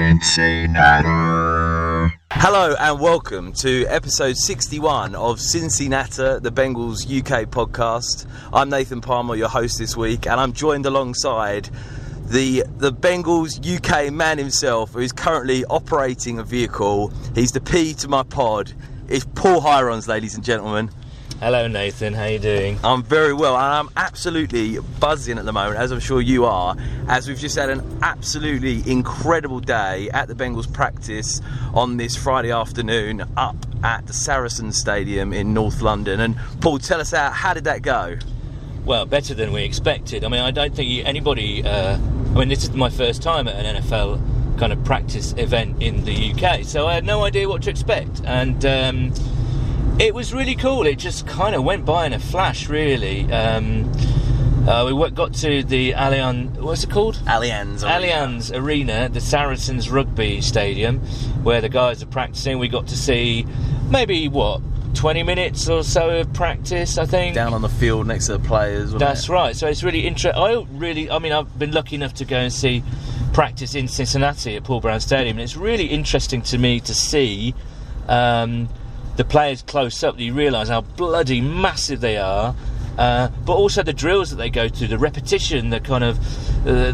Cincinnati. Hello and welcome to episode 61 of Cincinnati, the Bengals UK podcast. I'm Nathan Palmer, your host this week, and I'm joined alongside the the Bengals UK man himself, who is currently operating a vehicle. He's the P to my pod. It's Paul Hirons, ladies and gentlemen. Hello, Nathan. How you doing? I'm very well, and I'm absolutely buzzing at the moment, as I'm sure you are, as we've just had an absolutely incredible day at the Bengals practice on this Friday afternoon up at the Saracens Stadium in North London. And Paul, tell us how, how did that go? Well, better than we expected. I mean, I don't think anybody. Uh, I mean, this is my first time at an NFL kind of practice event in the UK, so I had no idea what to expect, and. Um, it was really cool. It just kind of went by in a flash, really. Um, uh, we got to the Allianz. What's it called? Allianz. Arena. Allianz Arena, the Saracens rugby stadium, where the guys are practicing. We got to see maybe what 20 minutes or so of practice, I think. Down on the field next to the players. That's it? right. So it's really interesting. I really, I mean, I've been lucky enough to go and see practice in Cincinnati at Paul Brown Stadium, and it's really interesting to me to see um, the players close up. You realise how bloody massive they are. Uh, but also the drills that they go through, the repetition, the kind of uh,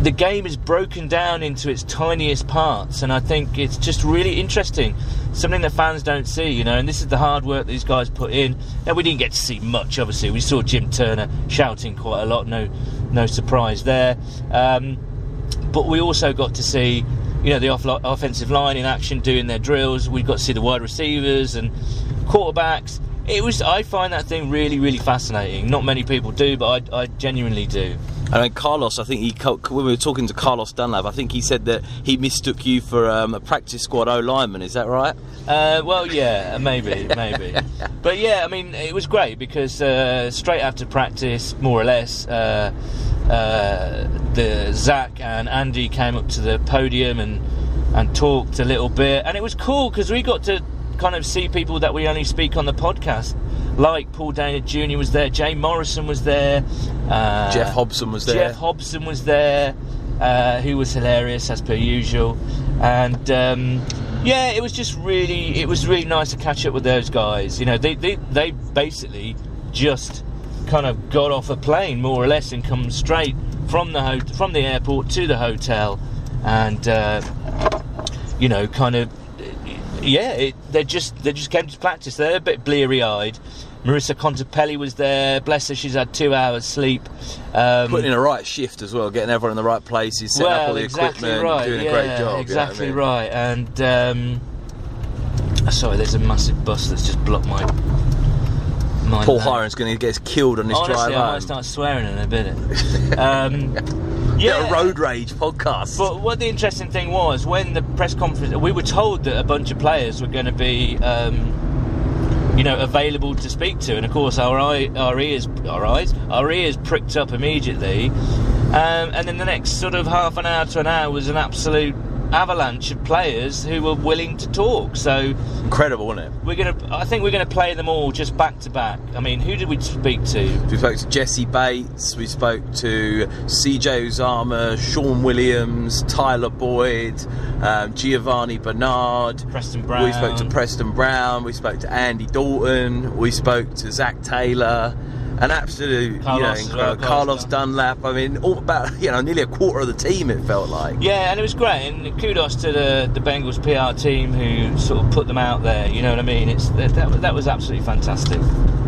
the, game is broken down into its tiniest parts, and I think it's just really interesting, something that fans don't see, you know. And this is the hard work these guys put in. Now we didn't get to see much, obviously. We saw Jim Turner shouting quite a lot, no, no surprise there. Um, but we also got to see you know the off- offensive line in action doing their drills. We've got to see the wide receivers and quarterbacks. It was i find that thing really really fascinating. Not many people do but i, I genuinely do I mean, Carlos, I think he when we were talking to Carlos Dunlap, I think he said that he mistook you for um, a practice squad O lineman. Is that right? Uh, well, yeah, maybe, maybe. But yeah, I mean, it was great because uh, straight after practice, more or less, uh, uh, the Zac and Andy came up to the podium and and talked a little bit, and it was cool because we got to kind of see people that we only speak on the podcast. Like Paul Dehner Jr. was there, Jay Morrison was there, uh, Geoff Hobson was there. Geoff Hobson was there, uh, who was hilarious as per usual, and um, yeah, it was just really, it was really nice to catch up with those guys. You know, they they, they basically just kind of got off a plane more or less and come straight from the ho- from the airport to the hotel, and uh, you know, kind of yeah, it, they just they just came to practice. They're a bit bleary eyed. Marissa Contepelli was there. Bless her, she's had two hours sleep. Um, Putting in a right shift as well, getting everyone in the right places, setting up all well, the exactly equipment, right. doing yeah, a great job. you know I Exactly mean? right. And um, sorry, there's a massive bus that's just blocked my. my Paul. Hiron's going to get killed on this Honestly, drive I home. might start swearing in a minute. um, yeah, road rage podcast. But what the interesting thing was when the press conference, we were told that a bunch of players were going to be, um, you know, available to speak to, and of course our eye, our ears, our eyes, our ears pricked up immediately, um, and then the next sort of half an hour to an hour was an absolute avalanche of players who were willing to talk. So Incredible, wasn't it? we're gonna, I think we're gonna play them all just back to back. I mean, who did we speak to? We spoke to Jessie Bates, we spoke to CJ Uzomah, Shawn Williams, Tyler Boyd, um, Giovani Bernard. Preston Brown. We spoke to Preston Brown, we spoke to Andy Dalton, we spoke to Zac Taylor. An absolute, Carlos you know, incredible- Carlos Dunlap. I mean, all about you know, nearly a quarter of the team. It felt like. Yeah, and it was great. And kudos to the, the Bengals PR team who sort of put them out there. You know what I mean? It's that, that, was absolutely fantastic.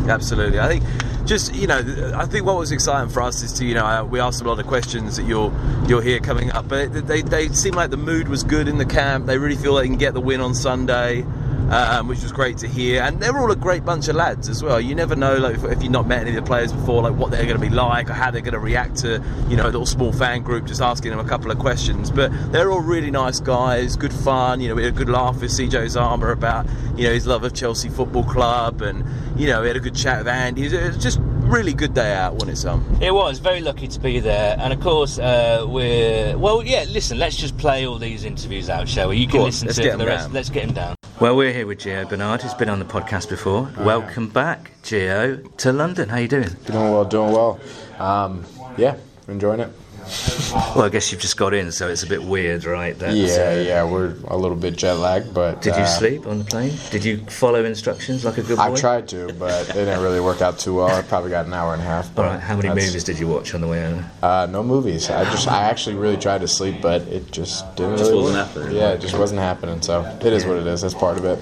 Absolutely. I think just you know, I think what was exciting for us is to you know uh, we asked a lot of questions that you'll you'll hear coming up, but they they seem like the mood was good in the camp. They really feel they can get the win on Sunday. Um, which was great to hear, and they're all a great bunch of lads as well. You never know, like if, if you've not met any of the players before, like what they're going to be like or how they're going to react to, you know, a little small fan group just asking them a couple of questions. But they're all really nice guys, good fun. You know, we had a good laugh with CJ Uzomah about, you know, his love of Chelsea Football Club, and you know, we had a good chat with Andy. It was just really good day out, wasn't it, Sam? It was very lucky to be there, and of course uh, we're well. Yeah, listen, let's just play all these interviews out, shall we? You can listen let's to get it for the rest. down. Let's get him down. Well, we're here with Gio Bernard, who's been on the podcast before. Welcome back, Gio, to London. How you doing? Doing well, doing well. Um, yeah, enjoying it. Well, I guess you've just got in, so it's a bit weird, right? That, Yeah, yeah, we're a little bit jet lagged, but Did you uh, sleep on the plane? Did you follow instructions like a good boy? I tried to, but it didn't really work out too well. I probably got an hour and a half. All But right. How many movies did you watch on the way over? Uh, no movies. I just, I actually really tried to sleep, but it just didn't Just really wasn't work. happening. Yeah, it just wasn't happening. So it is what it is. That's part of it.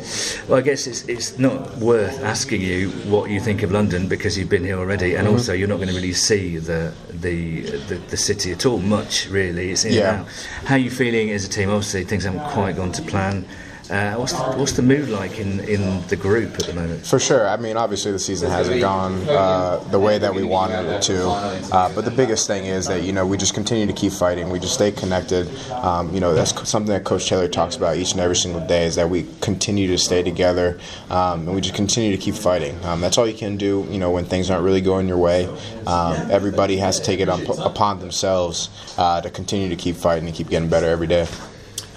Well, I guess it's it's not worth asking you what you think of London because you've been here already, and Mm-hmm. also you're not going to really see the the the, the city at all much. Really, it's in Yeah. and out. How are you feeling as a team? Obviously, things haven't quite gone to plan. Uh, what's the, what's the mood like in, in the group at the moment? For sure. I mean, obviously the season hasn't gone uh, the way that we wanted it to. Uh, but the biggest thing is that you know we just continue to keep fighting. We just stay connected. Um, you know that's something that Coach Taylor talks about each and every single day is that we continue to stay together um, and we just continue to keep fighting. Um, that's all you can do. You know when things aren't really going your way. Um, everybody has to take it up, upon themselves uh, to continue to keep fighting and keep getting better every day.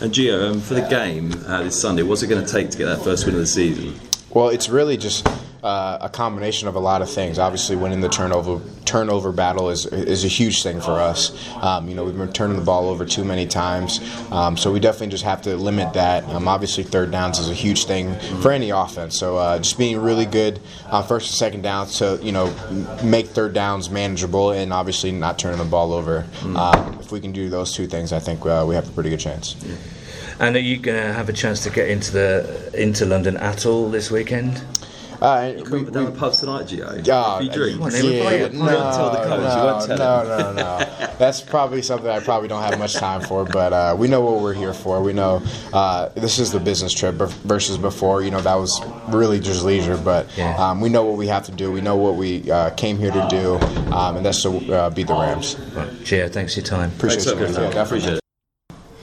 And Gio, um, for the game uh, this Sunday, what's it going to take to get that first win of the season? Well, it's really just uh, a combination of a lot of things. Obviously, winning the turnover turnover battle is is a huge thing for us. Um, you know, we've been turning the ball over too many times, um, so we definitely just have to limit that. Um, obviously, third downs is a huge thing for any offense. So uh, just being really good on first and second downs to you know make third downs manageable, and obviously not turning the ball over. Um, if we can do those two things, I think uh, we have a pretty good chance. And are you going to have a chance to get into the into London at all this weekend? Uh, we- Come down we- the pub tonight, Gio. Yeah, if you drink. Well, they would buy Yeah, it. no, You won't tell the coach, you no, won't tell no, no, no. That's probably something I probably don't have much time for, but uh, we know what we're here for. We know uh, this is the business trip versus before. You know that was really just leisure, but um, we know what we have to do. We know what we uh, came here to do, um, and that's to uh, beat the Rams. Right, Gio, thanks for your time. Appreciate Thanks so you. much. guys. Yeah. Appreciate it.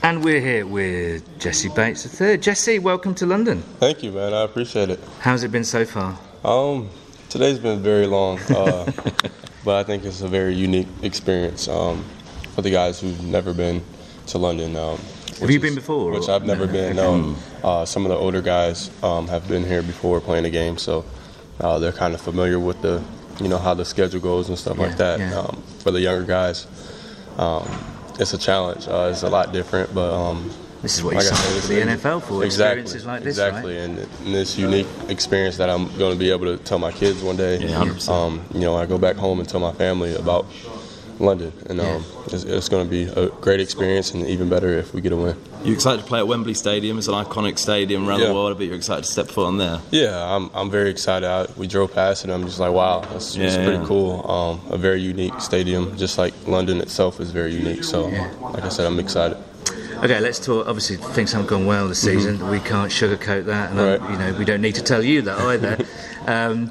And we're here with Jessie Bates III. Jessie, welcome to London. Thank you, man. I appreciate it. How's it been so far? Um, today's been very long, uh, but I think it's a very unique experience um, for the guys who've never been to London. Um, Have you been before, Which I've never been. No, uh, some of the older guys um, have been here before playing the game, so uh, they're kind of familiar with the, you know, how the schedule goes and stuff Yeah, like that. yeah. Um, for the younger guys, um, it's a challenge. Uh, it's a lot different, but. Um, This is what you like I signed for the NFL for, exactly, experiences like this, exactly, right? and, and this unique experience that I'm going to be able to tell my kids one day. Yeah, 100%. Um, you know, I go back home and tell my family about London, and um, it's, it's going to be a great experience, and even better if we get a win. You excited to play at Wembley Stadium? It's an iconic stadium around Yeah. the world. but you're excited to step foot on there. Yeah, I'm, I'm very excited. I, we drove past it. I'm just like, wow, that's, that's Yeah, pretty cool. Um, a very unique stadium, just like London itself is very unique. So, like I said, I'm excited. Okay, let's talk. Obviously, things haven't gone well this season. We can't sugarcoat that, and Right. you know we don't need to tell you that either. um,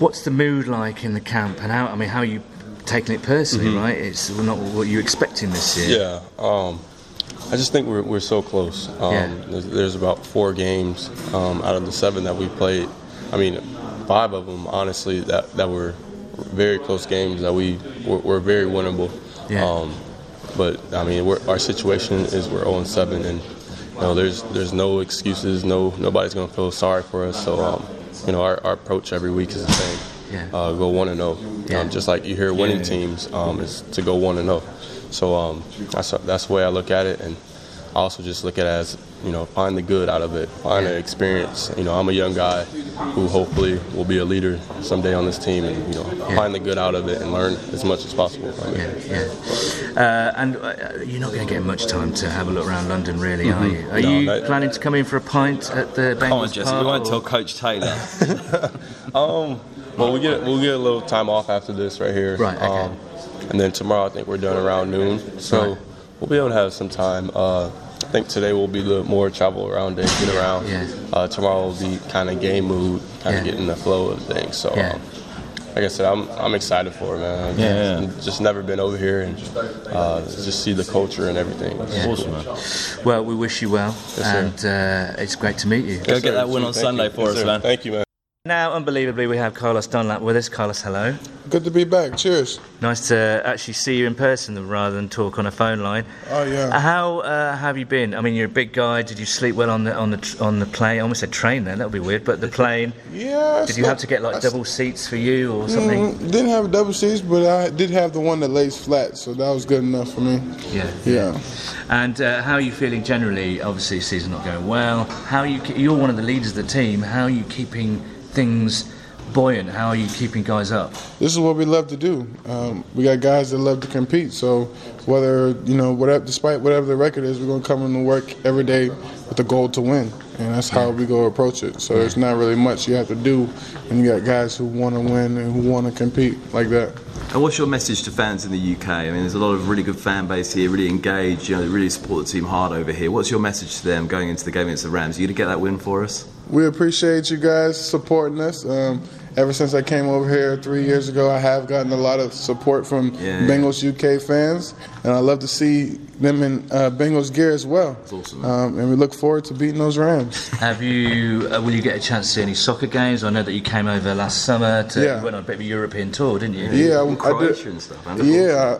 what's the mood like in the camp, and how? I mean, how are you taking it personally? Right, it's not what you're expecting this year. Yeah, um, I just think we're, we're so close. Um, Yeah. there's, there's about four games um, out of the seven that we played. I mean, five of them, honestly, that, that were very close games that we were, were very winnable. Yeah. Um, but I mean, we're, our situation is we're 0 7, and you know, there's there's no excuses. No, nobody's gonna feel sorry for us. So, um, you know, our, our approach every week is the same. Yeah. Uh, go one and zero. Yeah. Um, just like you hear winning teams um, is to go one and zero. So um, that's that's the way I look at it, and I also just look at it as you know find the good out of it, find Yeah. the experience. You know, I'm a young guy who hopefully will be a leader someday on this team, and you know find the good out of it and learn as much as possible from it. Yeah, yeah. Uh, and uh, you're not going to get much time to have a look around London, really, are you? Are No, you no. planning to come in for a pint at the Bengals Come on, Jessie. We won't or- tell Coach Taylor. Um, well, we get we'll get a little time off after this right here. Right, okay. Um, and then tomorrow I think we're done around noon, so Right. we'll be able to have some time. Uh, I think today will be the more travel around day, get around. Yeah. Uh, tomorrow will be kind of game mood, kind of Yeah. getting the flow of things. So, Yeah. um, like I said, I'm I'm excited for it, man. Yeah, yeah. Just never been over here and uh, just see the culture and everything. It's awesome, man. Well, we wish you well, Yes, and uh, it's great to meet you. Go get sir. that win on Thank Sunday you. for Yes, us, sir. man. Thank you, man. Now, unbelievably, we have Carlos Dunlap with us. Carlos, hello. Good to be back. Cheers. Nice to actually see you in person rather than talk on a phone line. Oh yeah. How uh, have you been? I mean, you're a big guy. Did you sleep well on the on the on the plane? I almost said train then. That would be weird. But the plane. Yeah. Did you have to get like double seats for you or something? Mm, didn't have double seats, but I did have the one that lays flat, so that was good enough for me. Yeah. Yeah. And uh, how are you feeling generally? Obviously, the season's not going well. How you? You're one of the leaders of the team. How are you keeping things buoyant? How are you keeping guys up? This is what we love to do. Um, we got guys that love to compete, so whether you know whatever, despite whatever the record is, we're gonna come in into work every day with the goal to win, and that's how we go approach it. So there's not really much you have to do when you got guys who want to win and who want to compete like that. And what's your message to fans in the UK? I mean, there's a lot of really good fan base here, really engaged. You know, they really support the team hard over here. What's your message to them going into the game against the Rams? Are you going to get that win for us? We appreciate you guys supporting us. Um, ever since I came over here three years ago, I have gotten a lot of support from Yeah. Bengals UK fans, and I love to see them in uh, Bengals gear as well. Awesome. Um, and we look forward to beating those Rams. Have you? Uh, will you get a chance to see any soccer games? I know that you came over last summer. To, Yeah. You went on a bit of a European tour, didn't you? Yeah, I, I did. and stuff. Yeah,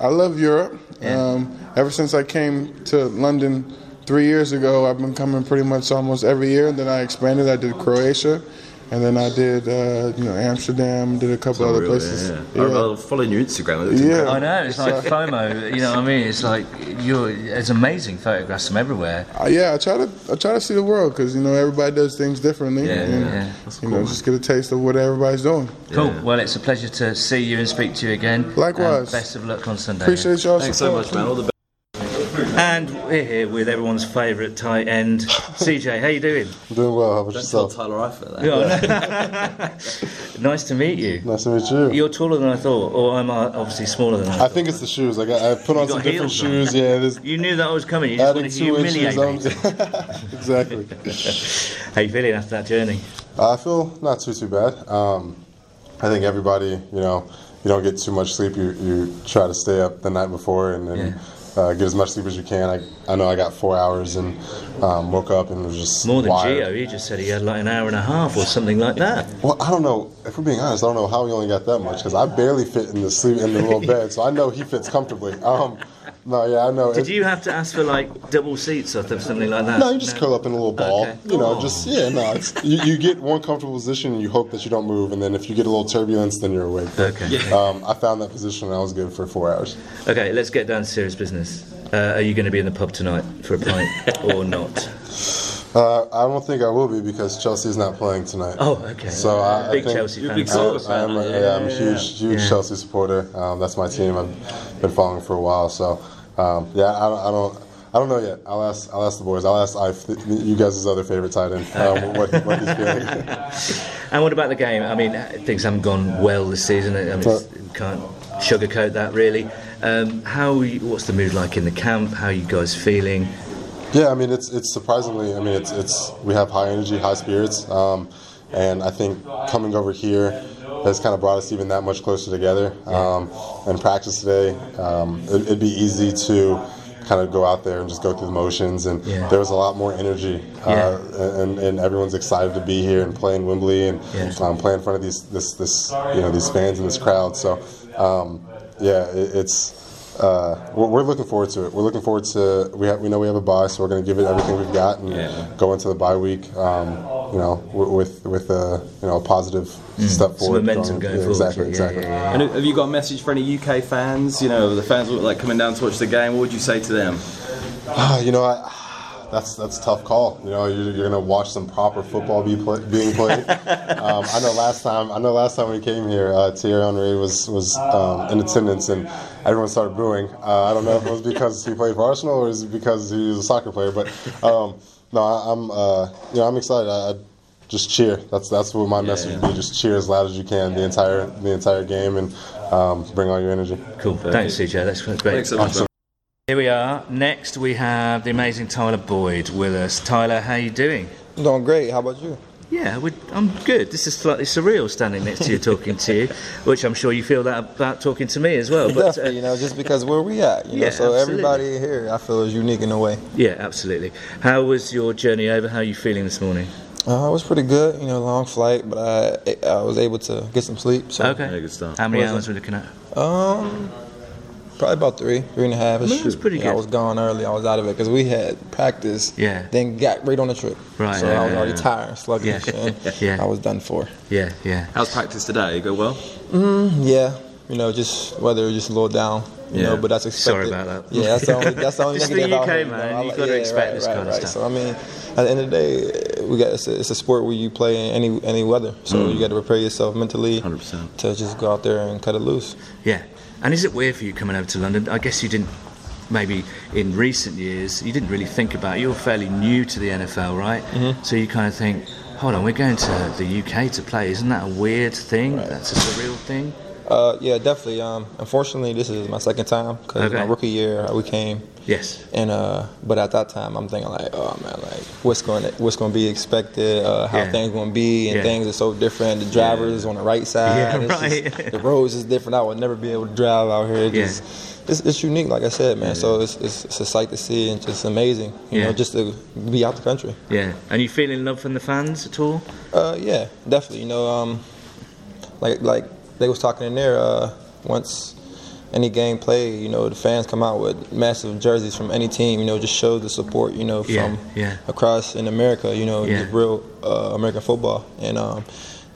I, I, I love Europe. Um, ever since I came to London three years ago, I've been coming pretty much almost every year. And then I expanded. I did Croatia, and then I did uh, you know Amsterdam. Did a couple other Oh, really? places. Yeah. I- I'm following your Instagram. Yeah. I know it's like FOMO. You know what I mean? It's like you're. It's amazing photographs from everywhere. Uh, yeah, I try to I try to see the world because you know everybody does things differently. Yeah, and, yeah. That's You cool. know, just get a taste of what everybody's doing. Cool. Well, it's a pleasure to see you and speak to you again. Likewise. And best of luck on Sunday. Appreciate y'all Thanks so much, man. All the best. And we're here with everyone's favourite tight end, CJ. How you doing? Doing well. How about Don't tell yourself? Tyler Eifert that. nice to meet you. Nice to meet you. You're taller than I thought, or I'm uh, obviously smaller than I I thought. think it's the shoes. Like I, I put on You some different heels on. shoes. Yeah, there's You knew that I was coming. You just adding wanted to two humiliate inches. me. I'm- exactly. How you feeling after that journey? I feel not too too bad. Um, I think everybody, you know, you don't get too much sleep. You you try to stay up the night before and then. Uh, get as much sleep as you can. I, I know I got four hours and um, woke up and was just More than wired. Gio, he just said he had like an hour and a half or something like that. Well, I don't know. If we're being honest, I don't know how he only got that much because I barely fit in the sleep in the little bed. So I know he fits comfortably. Um, no, yeah, I know. Did It- you have to ask for like double seats or something like that? No, you just curl up in a little ball. Okay. You know, just yeah, no. It's, you, you get one comfortable position, and you hope that you don't move, and then if you get a little turbulence, then you're awake. Okay. Um, I found that position, and I was good for four hours. Okay, let's get down to serious business. Uh, are you going to be in the pub tonight for a pint or not? Uh, I don't think I will be because Chelsea's not playing tonight. Oh, okay. So I, I Big think Chelsea You're a fan. big soccer I, fan. am a, Yeah, yeah, I'm a huge, huge Yeah. Chelsea supporter. Um, that's my team. I've been following for a while. So um, yeah, I don't, I don't, I don't know yet. I'll ask, I'll ask the boys. I'll ask Ife, you guys' other favorite tight end, um, what, what he's feeling. And what about the game? I mean, things haven't gone well this season. I mean, it's, can't sugarcoat that really. Um, how? What's the mood like in the camp? How are you guys feeling? Yeah, I mean it's it's surprisingly. I mean it's it's we have high energy, high spirits, um, and I think coming over here has kind of brought us even that much closer together. Um, and practice today, um, it, it'd be easy to kind of go out there and just go through the motions. And Yeah. there was a lot more energy, uh, and, and everyone's excited to be here and play in Wembley and Yeah. um, play in front of these this this you know these fans and this crowd. So um, yeah, it, it's uh, we're, we're looking forward to it. We're looking forward to we have we know we have a bye, so we're going to give it everything we've got and Yeah. go into the bye week. Um, you know, with with a you know a positive step forward, Some forward. momentum going yeah, forward. Exactly, Yeah, exactly. yeah, yeah. And have you got a message for any UK fans? You know, the fans who like coming down to watch the game. What would you say to them? Ah, you know, I, that's that's a tough call. You know, you're, you're going to watch some proper football be play, being played. um, I know last time. I know last time we came here, uh, Thierry Henry was was um, in attendance, and everyone started booing. Uh, I don't know if it was because he played for Arsenal or is it because he was a soccer player, but um, no, I, I'm uh, you know I'm excited. I, I just cheer. That's that's what my message would be. Just cheer as loud as you can the entire the entire game, and um, bring all your energy. Cool. Thanks, CJ. That's great. Thanks so much. man. Here we are. Next, we have the amazing Tyler Boyd with us. Tyler, how are you doing? Doing great. How about you? Yeah, I'm good. This is slightly surreal standing next to you, talking to you, which I'm sure you feel that about talking to me as well. But uh, Definitely, you know, just because where we at, you Yeah, know, so absolutely. everybody here, I feel is unique in a way. yeah, absolutely. How was your journey over? How are you feeling this morning? Uh, it was pretty good. You know, long flight, but I I was able to get some sleep. So Okay. Yeah, good stuff. How many Was it? hours were we looking at? Um, probably about three, three and a half. I mean, that's pretty Yeah, I was gone early. I was out of it because we had practice. Yeah. Then got right on the trip. Right, So yeah, I was yeah, already yeah. tired, sluggish, Yeah. and Yeah. I was done for. Yeah, yeah. How's practice today? Go well? Mm, yeah. You know, just weather just a little down. You Yeah. know, but that's expected. Sorry about that. Yeah, that's the only. That's the only It's the negative UK, here, you know. man. You've like- gotta expect right, this right, kind of right. stuff. So I mean, at the end of the day, we got it's a, it's a sport where you play in any any weather. So mm. you got to prepare yourself mentally 100%. to just go out there and cut it loose. Yeah. And is it weird for you coming over to London? I guess you didn't, maybe in recent years, you didn't really think about it. You're fairly new to the NFL, right? Mm-hmm. So you kind of think, hold on, we're going to the UK to play. Isn't that a weird thing? That's a surreal thing? Uh, yeah, definitely. Um, unfortunately, this is my second time because Okay. my rookie year uh, we came, Yes. and uh, but at that time I'm thinking like, oh man, like what's going to, what's going to be expected, uh, how Yeah. things going to be, and Yeah. things are so different. The drivers is on the right side, Yeah, It's just- right. the roads is different. I would never be able to drive out here. Yeah. just, it's, it's unique, like I said, man. So it's, it's it's a sight to see and just amazing, you Yeah. know, just to be out the country. Yeah. And you feeling love from the fans at all? Uh, yeah, definitely. You know, um, like like they was talking in there. Uh, once any game played, you know, the fans come out with massive jerseys from any team. You know, just shows the support. You know, from Yeah, yeah. across in America. You know, Yeah. the real uh, American football, and um,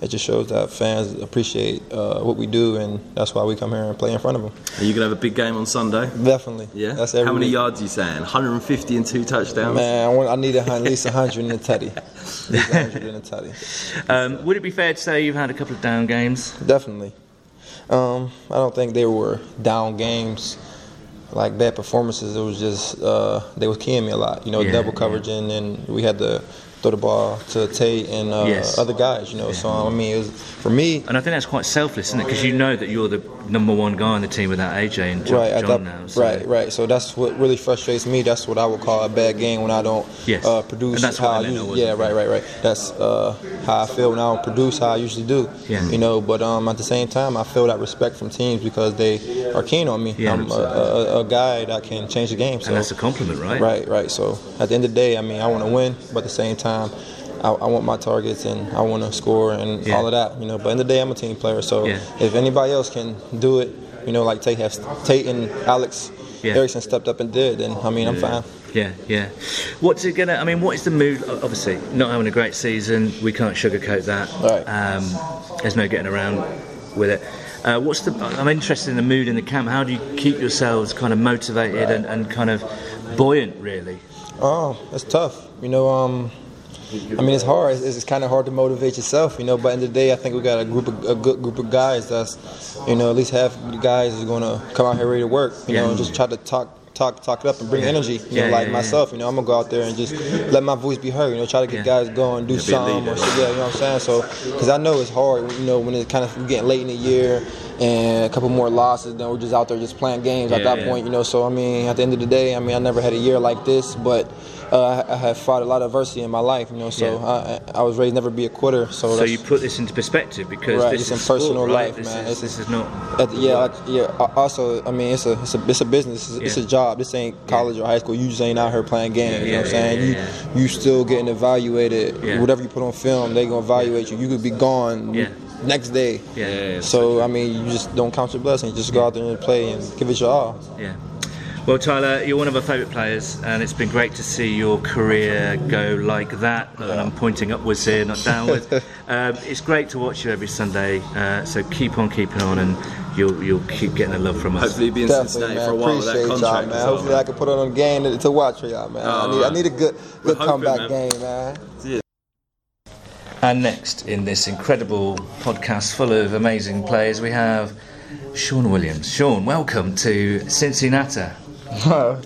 it just shows that fans appreciate uh, what we do, and that's why we come here and play in front of them. Are you going to have a big game on Sunday? Definitely. Yeah. That's every How many week. yards are you saying? 150 and two touchdowns? Man, I, want, I need a, at least 100 in the tutty. At least 100 in the tutty. Um, would it be fair to say you've had a couple of down games? Definitely. Um, I don't think they were down games, like bad performances. It was just uh, they was keying me a lot. You know, Yeah, double coverage, and then we had to throw the ball to Tate and uh, Yes. other guys. You know, so I mean, it was for me. And I think that's quite selfless, isn't it? Because you know that you're the number one guy on the team without AJ and John, Right, John now. So. right, right. So that's what really frustrates me. That's what I would call a bad game when I don't Yes. uh, produce And that's how I I usually. Yeah, right, right, right. That's uh, how I feel when I don't produce how I usually do. Yeah. You know, but um, at the same time, I feel that respect from teams because they are keen on me. Yeah, I'm a, a, a guy that can change the game. So And that's a compliment, right? Right, right. So at the end of the day, I mean, I want to win, but at the same time, I, I want my targets and I want to score and Yeah. all of that. You know, but in the day, I'm a team player. So Yeah. if anybody else can do it, you know, like Tate has, Tate and Alex Yeah. Erickson stepped up and did, then I mean, I'm fine. Yeah, yeah. What's it gonna? I mean, what is the mood? Obviously, not having a great season. We can't sugarcoat that. Right. Um, there's no getting around with it. Uh, what's the? I'm interested in the mood in the camp. How do you keep yourselves kind of motivated and, and kind of buoyant, really? Oh, it's tough. You know, um, I mean, it's hard. It's, it's kind of hard to motivate yourself, you know. But in the day, I think we got a group of a good group of guys that's, you know, at least half the guys is gonna come out here ready to work, you Yeah. know, and just try to talk. Talk, talk it up and bring energy. You Yeah, know, like yeah, yeah. myself. You know, I'm gonna go out there and just let my voice be heard. You know, try to get Yeah. guys going, do a something, or so, yeah, you know what I'm saying. So, because I know it's hard. You know, when it's kind of getting late in the year and a couple more losses, then we're just out there just playing games at that yeah. point. You know, so I mean, at the end of the day, I mean, I never had a year like this, but uh, I have fought a lot of adversity in my life. You know, so Yeah. I, I was raised never be a quitter. So, So you put this into perspective because Right, this it's is in personal sport, right? life, this man. Is, this is not. the, yeah, like, yeah. Also, I mean, it's a it's a it's a business. It's, it's a job. This ain't college or high school. You just ain't out here playing games. you know what I'm saying? yeah, you yeah. you still getting evaluated. Yeah. Whatever you put on film, they gonna evaluate you. You could be gone Yeah. next day. Yeah, yeah, yeah. So I mean, you just don't count your blessings. Just go out there and play and give it your all. Yeah. Well, Tyler, you're one of our favourite players, and it's been great to see your career go like that. And I'm pointing upwards here, not downwards. um, it's great to watch you every Sunday. Uh, so keep on keeping on, and you'll you'll keep getting the love from us. Hopefully, you'll be in Cincinnati man. for a while with that Appreciate y'all, contract. man. as well, Hopefully, I can put on a game to, to watch for y'all, man. I, Oh, need, I need a good good hoping, comeback man. game, man. And next, in this incredible podcast full of amazing players, we have Shawn Williams. Shawn, welcome to Cincinnati.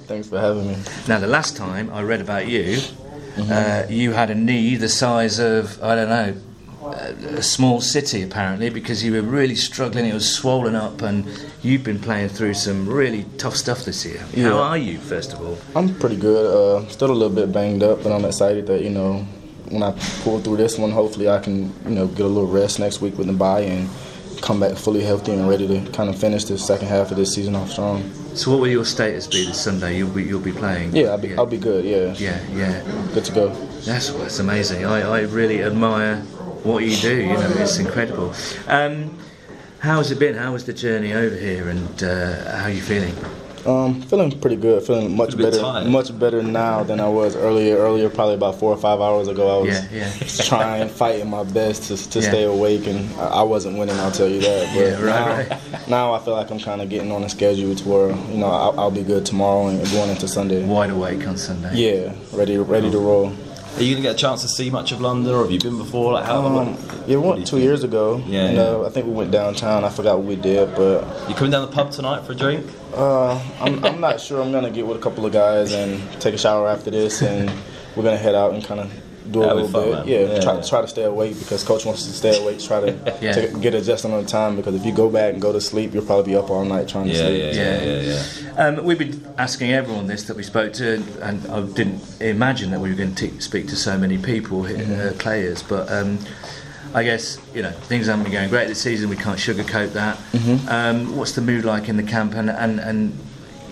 Thanks for having me. Now, the last time I read about you, uh, you had a knee the size of, I don't know, a, small city apparently, because you were really struggling, it was swollen up, and you've been playing through some really tough stuff this year. How are you, first of all? I'm pretty good. Uh, still a little bit banged up, but I'm excited that you know when I pull through this one, hopefully I can you know get a little rest next week with the bye and come back fully healthy and ready to kind of finish the second half of this season off strong. So, what will your status be this Sunday? You'll be you'll be playing. Yeah, I'll be, I'll be good. Yeah. Yeah, yeah. Good to go. That's that's amazing. I, I really admire what you do. You know, it's incredible. Um, how has it been? How was the journey over here, and uh, how are you feeling? Um, feeling pretty good. Feeling much better, tired. much better now than I was earlier. Earlier, probably about four or five hours ago, I was Yeah, yeah. trying, fighting my best to, to Yeah. stay awake, and I wasn't winning. I'll tell you that. But Yeah, right, now, right. now I feel like I'm kind of getting on a schedule to where you know I'll, I'll be good tomorrow and going into Sunday. Wide awake on Sunday. Yeah, ready, ready to roll. Are you going to get a chance to see much of London, or have you been before? Like how? Um, yeah, we went two years ago. Yeah, and, yeah. Uh, I think we went downtown. I forgot what we did, but you coming down the pub tonight for a drink? Uh, I'm, I'm not sure. I'm gonna get with a couple of guys and take a shower after this, and we're gonna head out and kind of do a That'll be little fun, bit. man. Yeah, Yeah, try, yeah. try to stay awake because coach wants us to stay awake. Try to, Yeah. to get adjusted on the time because if you go back and go to sleep, you'll probably be up all night trying to Yeah, sleep. yeah, yeah, yeah, yeah. Um, we've been asking everyone this that we spoke to, and I didn't imagine that we were going to t- speak to so many people, uh, players. But um, I guess you know things haven't been going great this season. We can't sugarcoat that. Um, what's the mood like in the camp, and and, and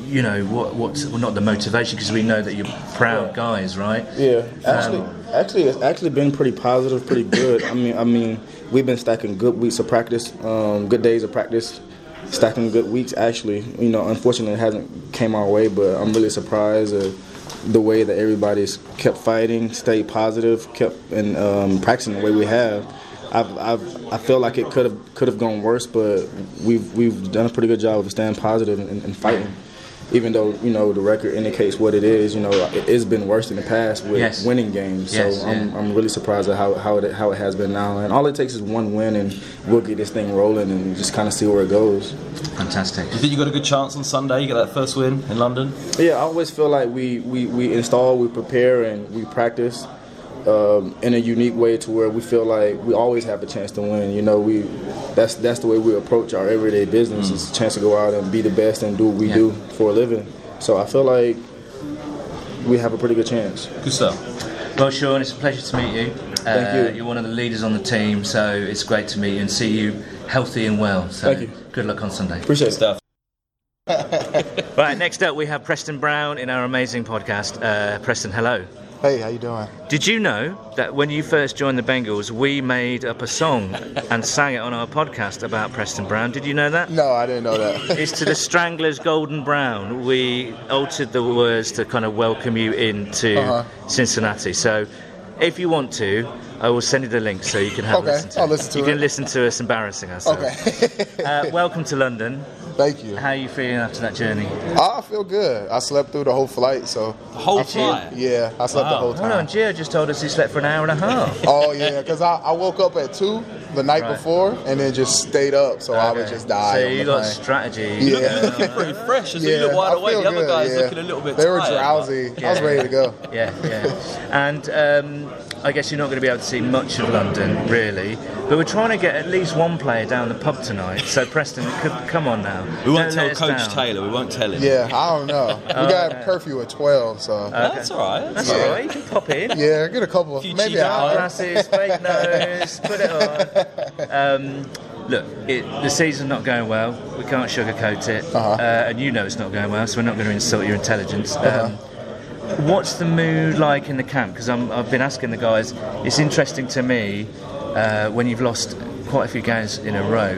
you know what what's well, not the motivation because we know that you're proud guys, right? Yeah, actually, actually, it's actually been pretty positive, pretty good. I mean, I mean, we've been stacking good weeks of practice, um, good days of practice, stacking good weeks. Actually, you know, unfortunately, it hasn't came our way, but I'm really surprised at the way that everybody's kept fighting, stayed positive, kept and um, practicing the way we have. I've, I've, I feel like it could have could have gone worse, but we've we've done a pretty good job of staying positive and, and fighting. Even though you know the record indicates what it is, you know it, it's been worse in the past with Yes. winning games. Yes, so I'm, yeah. I'm really surprised at how how it, how it has been now. And all it takes is one win, and we'll get this thing rolling and just kind of see where it goes. Fantastic. You think you got a good chance on Sunday? You get that first win in London? Yeah, I always feel like we, we, we install, we prepare, and we practice um, in a unique way to where we feel like we always have a chance to win. You know, we that's that's the way we approach our everyday business. It's a chance to go out and be the best and do what we Yeah. do for a living. So I feel like we have a pretty good chance. Good stuff. Well, Shawn, it's a pleasure to meet you. Thank you. You're one of the leaders on the team, so it's great to meet you and see you healthy and well. So Thank you. good luck on Sunday. Appreciate it. Stuff. Right, next up we have Preston Brown in our amazing podcast. Uh, Preston, hello. Hey, how you doing? Did you know that when you first joined the Bengals, we made up a song and sang it on our podcast about Preston Brown? Did you know that? No, I didn't know that. It's to the Stranglers Golden Brown. We altered the words to kind of welcome you into Uh-huh. Cincinnati. So if you want to, I will send you the link so you can have Okay, listen to I'll it. listen to you it. can listen to us embarrassing ourselves. Okay. Uh, welcome to London. Thank you. How are you feeling after that journey? I feel good. I slept through the whole flight, so. The whole I feel- flight? Yeah, I slept the whole time. Hold on, time. Gio just told us he slept for an hour and a half. Oh yeah, because I, I woke up at two the night Right. before and then just stayed up, so I would just die. So on you got plane. strategy. Yeah. going on, right? Pretty fresh. So you look wide I awake. The other good, guys yeah. looking a little bit They were tired, but- drowsy. I was ready to go. Yeah, yeah. And um, I guess you're not going to be able to see much of London, really. But we're trying to get at least one player down the pub tonight. So, Preston, c- come on now. We won't Don't tell Coach down. Taylor. We won't tell him. Yeah, I don't know. We got okay. curfew at twelve, so. That's all right. That's all right. You can pop in. yeah, get a couple of Few maybe cheap hour. Glasses, fake nose, put it on. Um, look, it, the season's not going well. We can't sugarcoat it, Uh-huh. uh, and you know it's not going well. So we're not going to insult your intelligence. Um, What's the mood like in the camp? Because I've been asking the guys. It's interesting to me uh, when you've lost quite a few games in a row,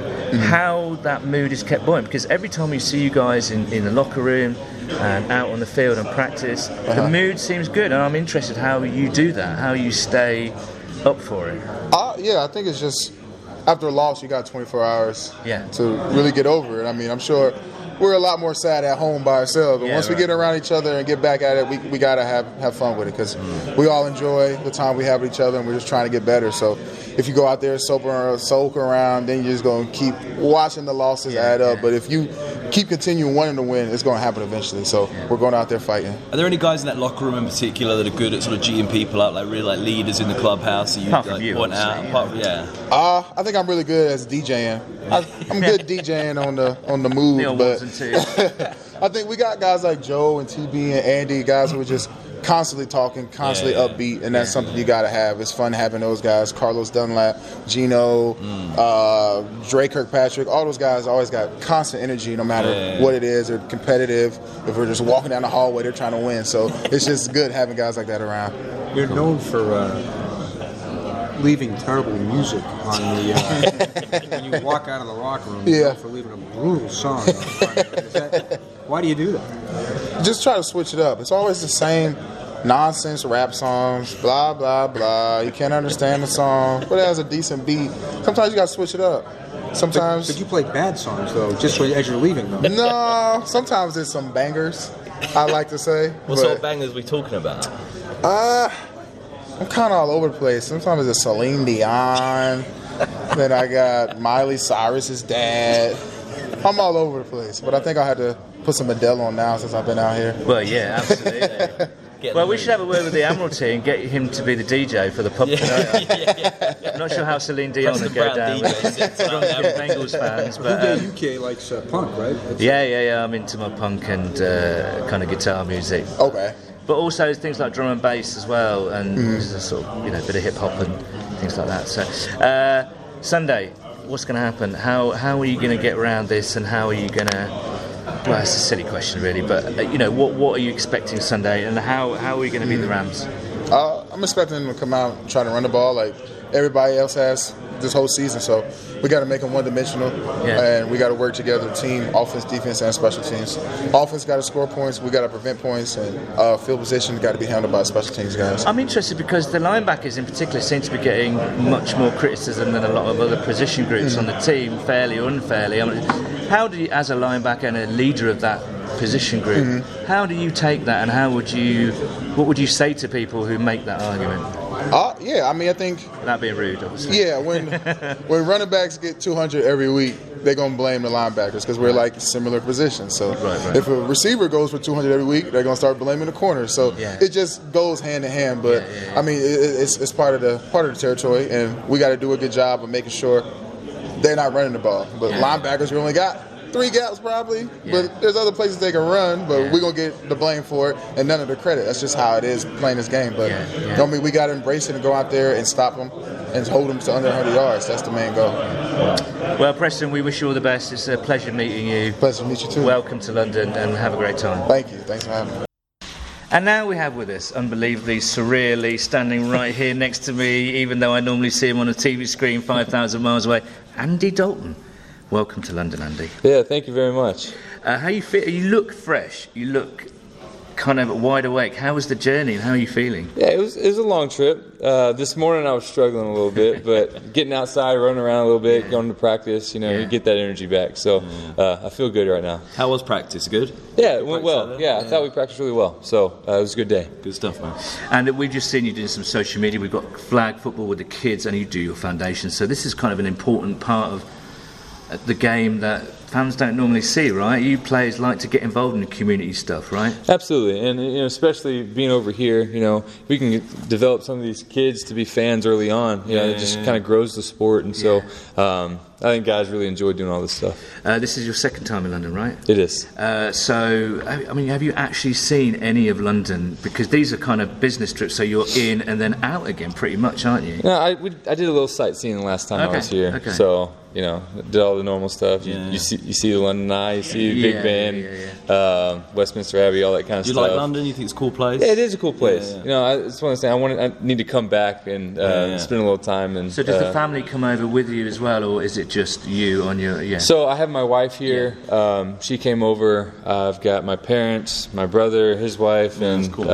how that mood is kept buoyant. Because every time we see you guys in, in the locker room and out on the field and practice, the mood seems good. And I'm interested how you do that, how you stay up for it. Uh, yeah, I think it's just after a loss, you got 24 hours Yeah. to really get over it. I mean, I'm sure we're a lot more sad at home by ourselves, but Yeah, once we get around each other and get back at it, we, we gotta have have fun with it because we all enjoy the time we have with each other, and we're just trying to get better. So if you go out there soak around, soak around, then you're just gonna keep watching the losses Yeah, add up. yeah. But if you keep continuing wanting to win, it's gonna happen eventually. So we're going out there fighting. Are there any guys in that locker room in particular that are good at sort of G'ing people up, like really like leaders in the clubhouse that you Apart like, you, point out? Apart yeah. Uh, I think I'm really good as DJing. I, I'm good DJing on the on the move, but ones and twos. I think we got guys like Joe and TB and Andy, guys who are just constantly talking, constantly Yeah, yeah. upbeat, and that's something you got to have. It's fun having those guys. Carlos Dunlap, Geno, uh, Dre Kirkpatrick, all those guys always got constant energy, no matter Yeah, yeah. what it is. They're competitive. If we're just walking down the hallway, they're trying to win. So it's just good having guys like that around. You're known for uh, leaving terrible music on the uh, when you walk out of the locker room. Yeah. for leaving a brutal song. on front of that, why do you do that? just try to switch it up. It's always the same nonsense rap songs, blah blah blah. You can't understand the song, but it has a decent beat. Sometimes you gotta switch it up. Sometimes But you play bad songs though, just when, as you're leaving though. no. Sometimes it's some bangers. I like to say. What but, sort of bangers we talking about? Uh, I'm kind of all over the place. Sometimes it's Celine Dion. then I got Miley Cyrus's dad. I'm all over the place, but I think I had to put some Adele on now since I've been out here. Well, yeah, absolutely. Get well, we should have a word with the Admiralty and get him to be the DJ for the pub tonight. I'm not sure how Celine Dion Preston would go Brown down DJ with sits around drunken there. Bengals fans, Who but um, UK likes uh, punk, right? It's- yeah, yeah, yeah. I'm into my punk and uh, kind of guitar music, Okay. but also things like drum and bass as well, and Mm-hmm. there's a sort of you know bit of hip hop and things like that. So uh, Sunday, what's going to happen? How how are you going to get around this, and how are you going to? Well, it's a silly question, really, but uh, you know, what what are you expecting Sunday, and how how are we going to beat the Rams? Uh, I'm expecting them to come out and try to run the ball like everybody else has this whole season. So we got to make them one dimensional, Yeah. and we got to work together, team, offense, defense, and special teams. Offense got to score points. We got to prevent points, and uh, field position got to be handled by special teams guys. I'm interested because the linebackers in particular seem to be getting much more criticism than a lot of other position groups on the team, fairly or unfairly. I mean, how do you, as a linebacker and a leader of that position group, how do you take that, and how would you, what would you say to people who make that argument? Uh, yeah, I mean, I think Without being rude, obviously. Yeah, when when running backs get 200 every week, they're gonna blame the linebackers because we're like similar positions. So right. if a receiver goes for 200 every week, they're gonna start blaming the corner. So Yeah. it just goes hand in hand. But I mean, it, it's, it's part of the part of the territory, and we got to do a good job of making sure they're not running the ball. But linebackers, we only got. Three gaps probably, Yeah. but there's other places they can run. But Yeah. we're gonna get the blame for it and none of the credit. That's just how it is playing this game. But Yeah, yeah. don't mean we gotta embrace it and go out there and stop them and hold them to under 100 yards. That's the main goal. Well, Preston, we wish you all the best. It's a pleasure meeting you. Pleasure to meet you too. Welcome to London and have a great time. Thank you. Thanks for having me. And now we have with us, unbelievably, surreally, standing right here next to me, even though I normally see him on a TV screen 5,000 miles away, Andy Dalton. Welcome to London, Andy. Yeah, thank you very much. Uh, how you feel? You look fresh. You look kind of wide awake. How was the journey and how are you feeling? Yeah, it was it was a long trip. Uh, this morning I was struggling a little bit, but getting outside, running around a little bit, going to practice, you know, you get that energy back. So uh, I feel good right now. How was practice? Good? Yeah, it went well. out? Yeah, I thought we practiced really well. So uh, it was a good day. Good stuff, man. And we've just seen you doing some social media. We've got flag football with the kids, and you do your foundation. So this is kind of an important part of uh, the game that fans don't normally see, right? You players like to get involved in the community stuff, right? Absolutely, and you know, especially being over here, you know, we can develop some of these kids to be fans early on. You know, Yeah, it just yeah, kind of grows the sport, and so um, I think guys really enjoy doing all this stuff. Uh, this is your second time in London, right? It is. Uh, so, I mean, have you actually seen any of London? Because these are kind of business trips, so you're in and then out again, pretty much, aren't you? No, I, we, I did a little sightseeing the last time Okay, I was here. okay. So, you know, did all the normal stuff. You, Yeah. you see you see the London Eye, you see Yeah, Big Ben, yeah, Um, Westminster Abbey, all that kind of Do you stuff. like London? You think it's a cool place? Yeah, it is a cool place. Yeah, yeah. You know, I, it's one of those things. I want. I need to come back and uh, Yeah, yeah. spend a little time. And So, does the uh, family come over with you as well, or is it just you on your? Yeah. So I have my wife here. Um, she came over. Uh, I've got my parents, my brother, his wife, and cool.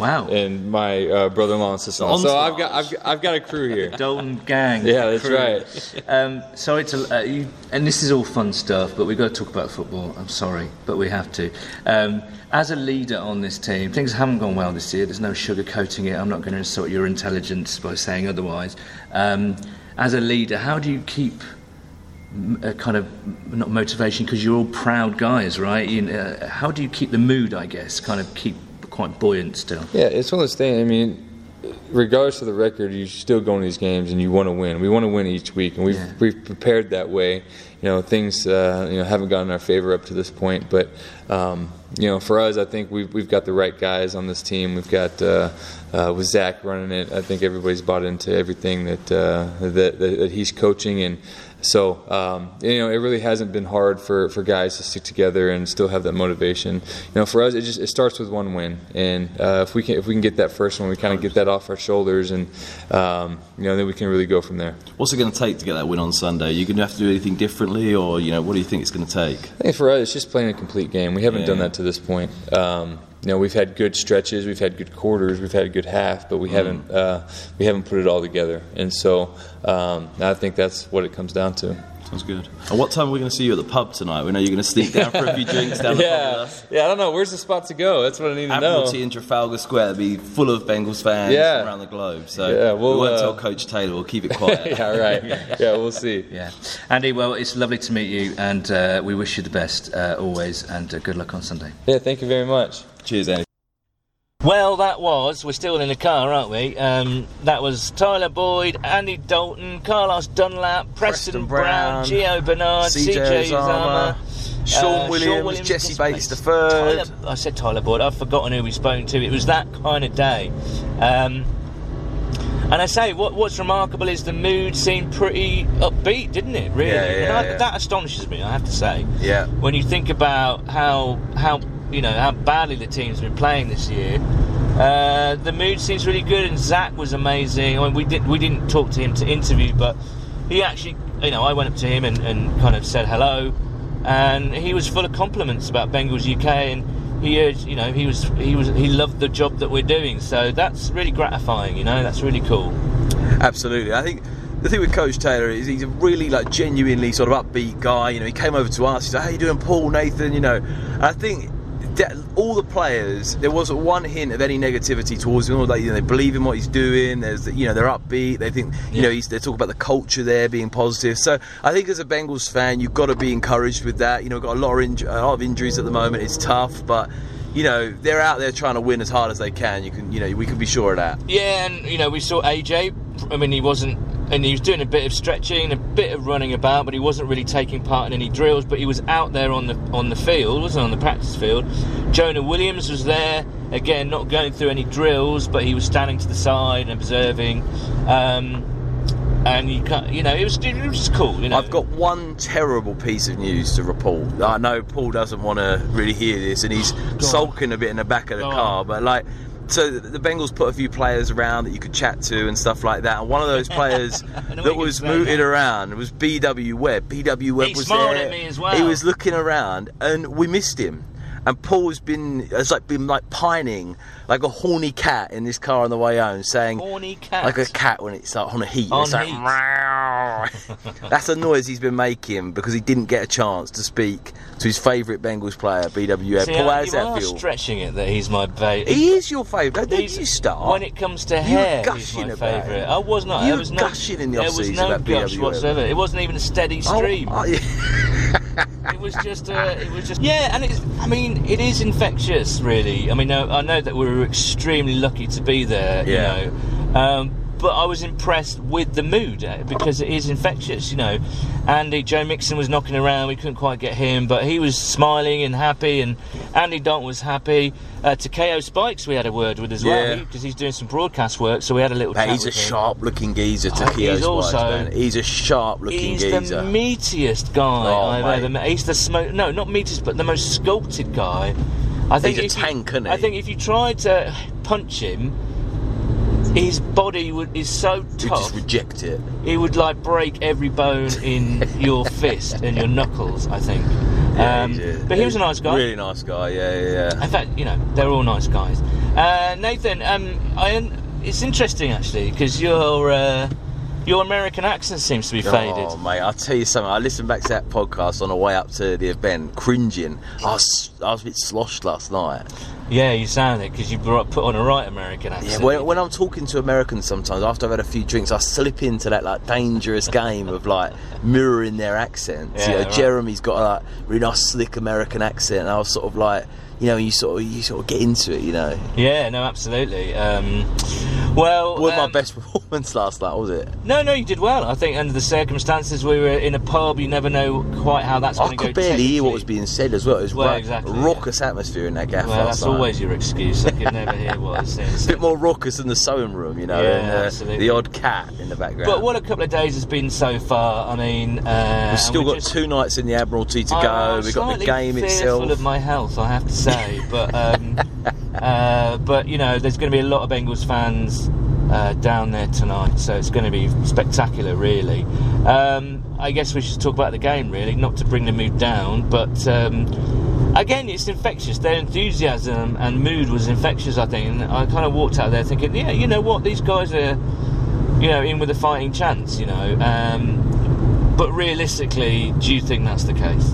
Wow. and my uh, brother-in-law and sister-in-law. So I've got, I've, I've got a crew here. Dalton gang. Yeah, that's crew. right. Um, sorry to, uh, you, and this is all fun stuff, but we've got to talk about football. I'm sorry, but we have to. Um, as a leader on this team, things haven't gone well this year. There's no sugarcoating it. I'm not going to insult your intelligence by saying otherwise. Um, as a leader, how do you keep a kind of not motivation because you're all proud guys, right? You know, uh, how do you keep the mood? I guess kind of keep quite buoyant still. Yeah, it's one of those things. I mean, regardless of the record, you still go into these games and you want to win. We want to win each week, and we've Yeah. we've prepared that way. You know, things uh, you know haven't gotten in our favor up to this point, but um, you know, for us, I think we've we've got the right guys on this team. We've got uh, uh, with Zac running it. I think everybody's bought into everything that uh, that, that, that he's coaching and. So um, you know, it really hasn't been hard for, for guys to stick together and still have that motivation. You know, for us, it just it starts with one win, and uh, if we can if we can get that first one, we kind of get that off our shoulders, and um, you know, then we can really go from there. What's it going to take to get that win on Sunday? Are you going to have to do anything differently, or you know, what do you think it's going to take? I think for us, it's just playing a complete game. We haven't Yeah. done that to this point. Um, you know, we've had good stretches, we've had good quarters, we've had a good half, but we Mm. haven't uh, we haven't put it all together. And so um, I think that's what it comes down to. Sounds good. And what time are we going to see you at the pub tonight? We know you're going to sneak down for a few drinks down the pub with yeah, us. yeah. I don't know where's the spot to go. That's what I need to know. Admiralty in Trafalgar Square will be full of Bengals fans Yeah. around the globe. So Yeah, we'll, we won't uh, tell Coach Taylor. We'll keep it quiet. yeah, right. Yeah, we'll see. Yeah, Andy. Well, it's lovely to meet you, and uh, we wish you the best uh, always, and uh, good luck on Sunday. Yeah, thank you very much. Cheers, Andy. Well, that was. We're still in the car, aren't we? Um, that was Tyler Boyd, Andy Dalton, Carlos Dunlap, Preston, Preston Brown, Brown, Gio Bernard, CJ CJ Uzomah, Uzomah, Shawn Williams, Jessie Bates the third. Tyler, I said Tyler Boyd. I've forgotten who we spoke to. It was that kind of day. Um, and I say, what, what's remarkable is the mood seemed pretty upbeat, didn't it? Really, Yeah, And yeah, I- yeah. that astonishes me. I have to say Yeah. when you think about how how you know how badly the team's been playing this year. Uh, the mood seems really good, and Zac was amazing. I mean, we did we didn't talk to him to interview, but he actually, you know, I went up to him and, and kind of said hello, and he was full of compliments about Bengals UK, and he, urged, you know, he was he was he loved the job that we're doing. So that's really gratifying. You know, that's really cool. Absolutely. I think the thing with Coach Taylor is he's a really like genuinely sort of upbeat guy. You know, he came over to us. He's like, "How you doing, Paul, Nathan?" You know, I think. That All the players, there wasn't one hint of any negativity towards him. Like, you know, they believe in what he's doing. There's, you know, they're upbeat. They think, you know, he's, they talk about the culture there being positive. So I think as a Bengals fan, you've got to be encouraged with that. You know, got a lot of a lot of injuries at the moment. It's tough, but you know, they're out there trying to win as hard as they can. You can, you know, we can be sure of that. Yeah, and you know we saw AJ. I mean, he wasn't, and he was doing a bit of stretching, a bit of running about, but he wasn't really taking part in any drills. But he was out there on the on the field, wasn't on the practice field. Jonah Williams was there again, not going through any drills, but he was standing to the side and observing. Um, and you can't, you know, it was it was cool. You know, I've got one terrible piece of news to report. I know Paul doesn't want to really hear this, and he's sulking a bit in the back of the Go car. on. But like, so the Bengals put a few players around that you could chat to and stuff like that. And one of those players that was mooted around was BW Webb. BW Webb He was smiled there. at me as well. He was looking around, and we missed him. And Paul's been, it's like been like pining, like a horny cat in this car on the way home, saying, horny cat. like a cat when it's like on a heat. On it's heat. "Meow." That's the noise he's been making because he didn't get a chance to speak to his favourite Bengals player, BWF. See, Paul, uh, I- how does you that are feel? stretching it that he's my favourite. He is your favourite. Don't you start. When it comes to hair, he's my favourite. I was not. You there were was no, gushing in the There was no gush BWF. whatsoever. It wasn't even a steady Oh, stream. oh, yeah. It was just, uh, it was just, yeah. And it's, I mean, it is infectious, really. I mean, I, I know that we were extremely lucky to be there, Yeah. you know. Um, but I was impressed with the mood uh, because it is infectious, you know. Andy Joe Mixon was knocking around, we couldn't quite get him, but he was smiling and happy, and Andy Dalton was happy. Uh, Takeo Spikes, we had a word with as Yeah. well because he's doing some broadcast work, so we had a little. Chat he's a sharp-looking geezer, Oh, Takeo he's Spikes, also- man. He's a sharp-looking He's geezer. He's the meatiest guy Oh, I've mate. ever met. He's the smo- no, not meatiest, but the most sculpted guy. I think He's a you- tank, isn't he? I think if you tried to punch him, his body would is so you tough. just reject it. He would like break every bone in your fist and your knuckles. I think. um, he's but he was a nice guy. Really nice guy, yeah, yeah, yeah. In fact, you know, they're all nice guys. Uh, Nathan, um, I, it's interesting actually because your uh, your American accent seems to be faded. Oh, mate, I'll tell you something. I listened back to that podcast on the way up to the event, cringing. I was, I was a bit sloshed last night. Yeah, you sound it because you put on a right American Yeah, accent. when, when I'm talking to Americans sometimes, after I've had a few drinks, I slip into that like dangerous game of like mirroring their accents. you Yeah, know, right. Jeremy's got a like, really nice, slick American accent, and I was sort of like, you know, you sort of you sort of get into it, you know. yeah, no, absolutely. Um, Well, wasn't um, my best performance last night, was it? No, no, you did well. I think under the circumstances, we were in a pub. You never know quite how that's I going to go. could barely hear what was being said as well. It was Well, ra- exactly, raucous atmosphere in that gaff Well, that's night. always your excuse. I could never hear what I was saying. a bit more raucous than the sewing room, you know, Yeah, and uh, absolutely. the odd cat in the background. But what a couple of days has been so far. I mean, uh, We've still got just- two nights in the Admiralty to I- go. We've got the game itself. of my health, I have to say. but um, uh, but you know, there's going to be a lot of Bengals fans uh, down there tonight, so it's going to be spectacular, really. Um, I guess we should talk about the game, really, not to bring the mood down, but. Um, Again, it's infectious. Their enthusiasm and mood was infectious, I think. And I kind of walked out there thinking, yeah, you know what, these guys are, you know, in with a fighting chance, you know. Um, but realistically, do you think that's the case?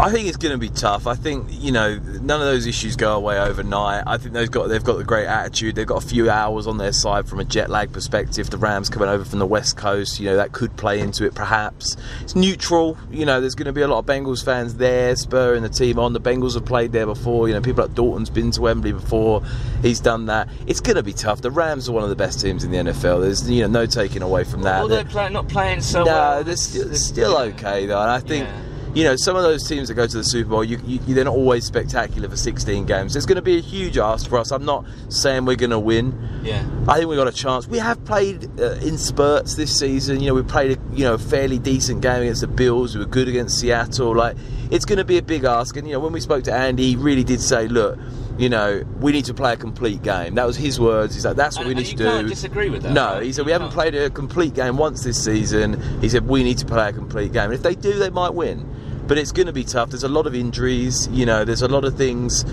I think it's going to be tough. I think you know none of those issues go away overnight. I think they've got they've got the great attitude. They've got a few hours on their side from a jet lag perspective. The Rams coming over from the west coast, you know that could play into it. Perhaps it's neutral. You know there's going to be a lot of Bengals fans there, spurring the team on. The Bengals have played there before. You know people like Dalton's been to Wembley before. He's done that. It's going to be tough. The Rams are one of the best teams in the NFL. There's you know no taking away from that. Although play, not playing so no, well. they're still, still okay though, and I think. You know, some of those teams that go to the Super Bowl, you, you, they're not always spectacular for 16 games. It's going to be a huge ask for us. I'm not saying we're going to win. Yeah. I think we've got a chance. We have played uh, in spurts this season. You know, we played a you know fairly decent game against the Bills. We were good against Seattle. Like, it's going to be a big ask. And you know, when we spoke to Andy, he really did say, look. You know, we need to play a complete game. That was his words. He's like, "That's what And- we need to do." can't disagree with that, No, he said we haven't played a complete game once this season. He said we need to play a complete game. And if they do, they might win. But it's going to be tough. There's a lot of injuries. You know, there's a lot of things.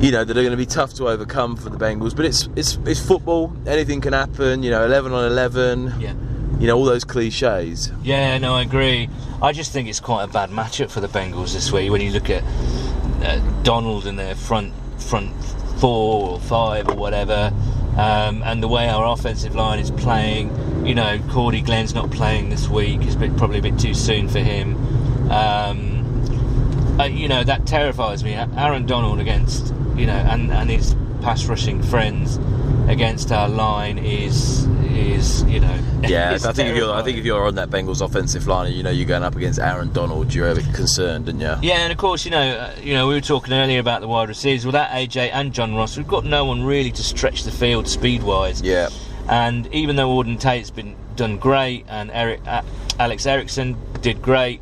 You know that are going to be tough to overcome for the Bengals. But it's it's it's football. Anything can happen. You know, 11 on 11. Yeah. You know all those cliches. Yeah, no, I agree. I just think it's quite a bad matchup for the Bengals this week. When you look at uh, Donald and their front front four or five or whatever, um, and the way our offensive line is playing. You know, Cordy Glenn's not playing this week. It's bit, probably a bit too soon for him. Um, uh, you know that terrifies me. Aaron Donald against you know and, and his pass rushing friends against our line is is you know Yeah, I think if you're I think if you're on that Bengals offensive line and you know you're going up against Aaron Donald, you're a bit concerned, didn't you? Yeah, and of course, you know, uh, you know, we were talking earlier about the wide receivers. Without AJ and John Ross, we've got no one really to stretch the field speed-wise. Yeah. And even though Auden Tate's been done great, and Eric, uh, Alex Erickson did great,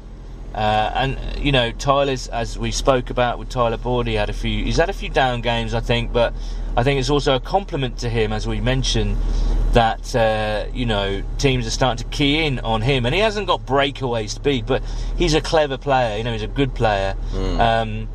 uh, and you know, Tyler's as we spoke about with Tyler Boyd, he had a few. He's had a few down games, I think, but I think it's also a compliment to him, as we mentioned, that uh, you know teams are starting to key in on him, and he hasn't got breakaway speed, but he's a clever player. You know, he's a good player. Mm. Um,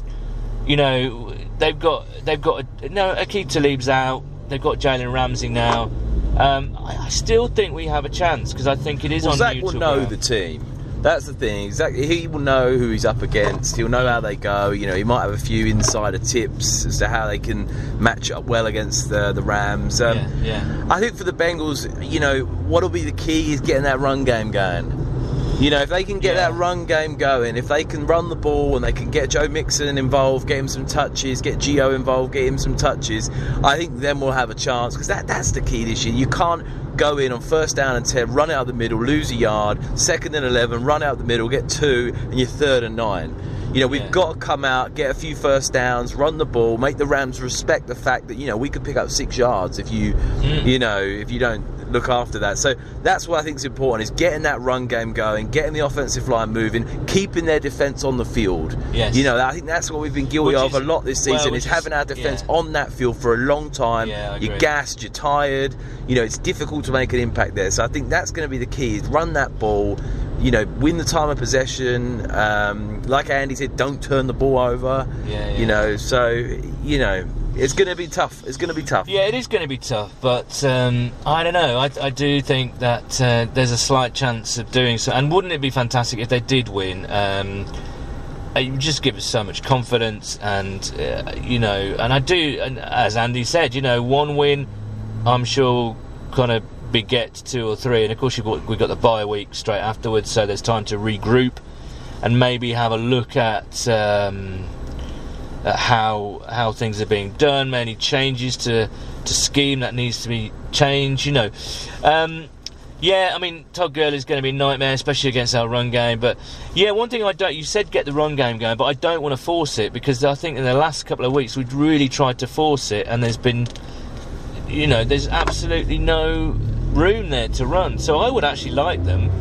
you know, they've got they've got a, no Aqib Talib's out. They've got Jalen Ramsey now. Um, I, I still think we have a chance because I think it is Well, on Zac neutral will know the team. That's the thing. Exactly, he will know who he's up against. He'll know how they go. You know, he might have a few insider tips as to how they can match up well against the the Rams. Um, yeah. I think for the Bengals, you know, what'll be the key is getting that run game going. You know, if they can get that run game going, if they can run the ball and they can get Joe Mixon involved, get him some touches, get Gio involved, get him some touches, I think then we'll have a chance because that, that's the key this year. You can't go in on first down and 10, run out the middle, lose a yard, second and 11, run out the middle, get two, and you're third and nine. You know, we've got to come out, get a few first downs, run the ball, make the Rams respect the fact that, you know, we could pick up six yards if you, hmm. you know, if you don't look after that. So that's what I think is important is getting that run game going, getting the offensive line moving, keeping their defense on the field. Yes. You know, I think that's what we've been guilty Which of is- a lot this season which is having our defense yeah. on that field for a long time. Yeah, you're gassed, you're tired. You know, it's difficult to make an impact there. So I think that's going to be the key: is run that ball. You know, win the time of possession. Um, like Andy said, don't turn the ball over. Yeah, yeah. You know, so you know, it's going to be tough. It's going to be tough. Yeah, it is going to be tough, but um, I don't know. I, I do think that uh, there's a slight chance of doing so. And wouldn't it be fantastic if they did win? Um, it would just give us so much confidence, and uh, you know, and I do. And as Andy said, you know, one win, I'm sure, kind of beget two or three. And of course, got, we've got the bye week straight afterwards, so there's time to regroup and maybe have a look at. Um, at how how things are being done, many changes to to scheme that needs to be changed. You know, um, yeah. I mean, Todd Gurley is going to be a nightmare, especially against our run game. But yeah, one thing I don't. You said get the run game going, but I don't want to force it because I think in the last couple of weeks we've really tried to force it, and there's been, you know, there's absolutely no room there to run. So I would actually like them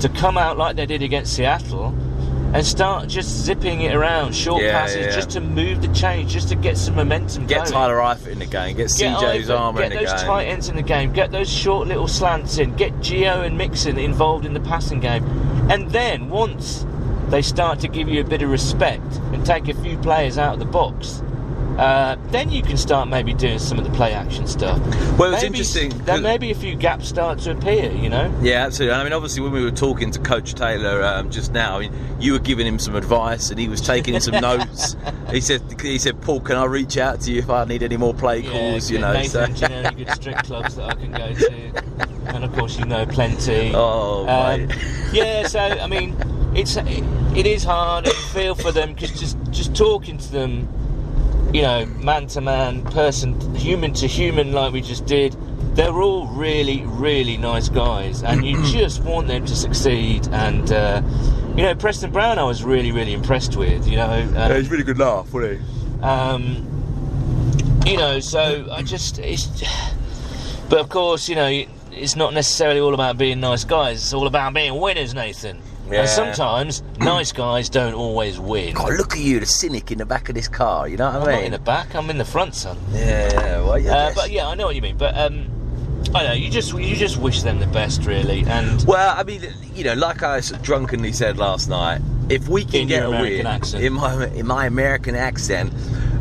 to come out like they did against Seattle and start just zipping it around, short Yeah, passes, yeah. just to move the change, just to get some momentum going. Get going. Tyler Eifert in the game. Get, Get CJ Uzomah get in the game. Get those tight ends in the game, get those short little slants in, get Gio and Mixon involved in the passing game, and then once they start to give you a bit of respect and take a few players out of the box, uh, then you can start maybe doing some of the play action stuff. Well, it's Maybe- interesting, Then maybe a few gaps start to appear. You know. Yeah, absolutely. I mean, obviously, when we were talking to Coach Taylor um, just now, I mean, you were giving him some advice, and he was taking some notes. He said, "He said, Paul, can I reach out to you if I need any more play calls?" you know, so- Nathan, do you know any good strip clubs that I can go to? And of course, you know plenty. Oh, Um, yeah. So I mean, it's it is hard. and you feel for them because just just talking to them, you know, man to man, person, human to human, like we just did. They're all really, really nice guys, and you just want them to succeed. And uh, you know, Preston Brown, I was really, really impressed with. You know, um, Yeah, he's a really good laugh, wasn't he? um, you know, so I just it's. But of course, you know, it's not necessarily all about being nice guys. It's all about being winners, Nathan. Yeah. And sometimes nice guys don't always win. God, look at you, the cynic in the back of this car. You know what I'm I not mean? in the back. I'm in the front, son. Yeah, yeah. Well, yeah. Uh, but yeah, I know what you mean. But um, I know you just you just wish them the best, really. And Well, I mean, you know, like I drunkenly said last night, if we can get a win accent. in my in my American accent,